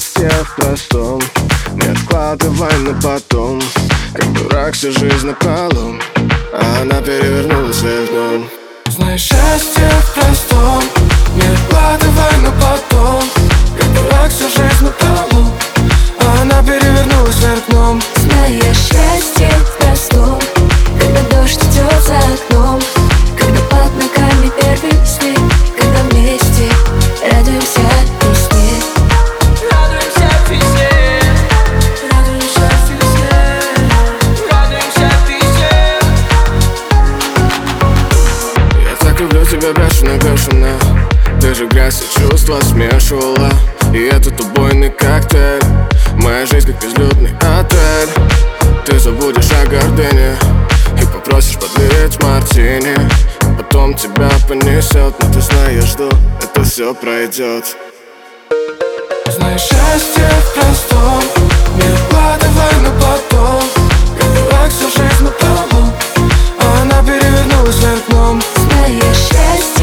в простом Не откладывай на потом. Как дурак всю жизнь на полу А она перевернулась вверх дном Знаешь, счастье в простом. Не откладывай на потом. Как дурак всю жизнь на полу А она перевернулась вверх дном. Зная счастье тебя бешено, бешено Ты же грязь и чувства смешивала. И этот убойный коктейль. Моя жизнь как безлюдный отель. Ты забудешь о гордыне И попросишь подлить мартини. Потом тебя понесет Но ты знаешь, что это все пройдет Знаешь, счастье в простом. Не откладывай на потом Как дурак всю жизнь на полу. А она перевернулась вверх дном. Зная счастье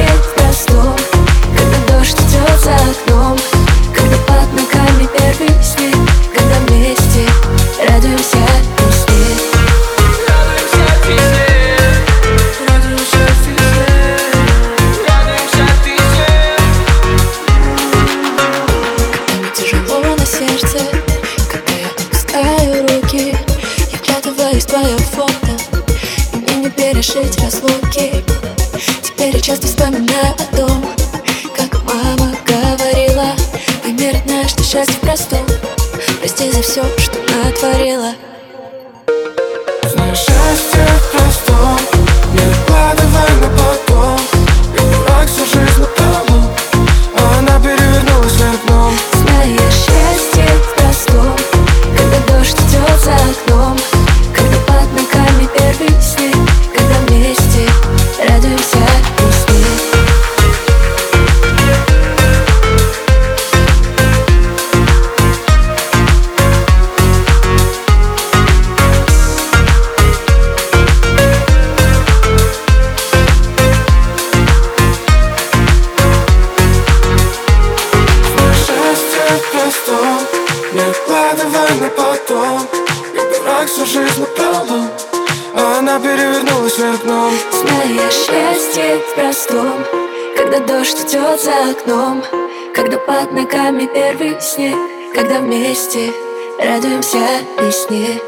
твое фото, мне не пережить разлуки. Теперь я часто вспоминаю о том, как мама говорила Пойми, родная, что счастье в простом Прости за все, что натворила Дурак всю жизнь на полу А она перевернулась вверх дном Зная счастье в простом Когда дождь идет за окном Когда под ногами первый снег Когда вместе радуемся весне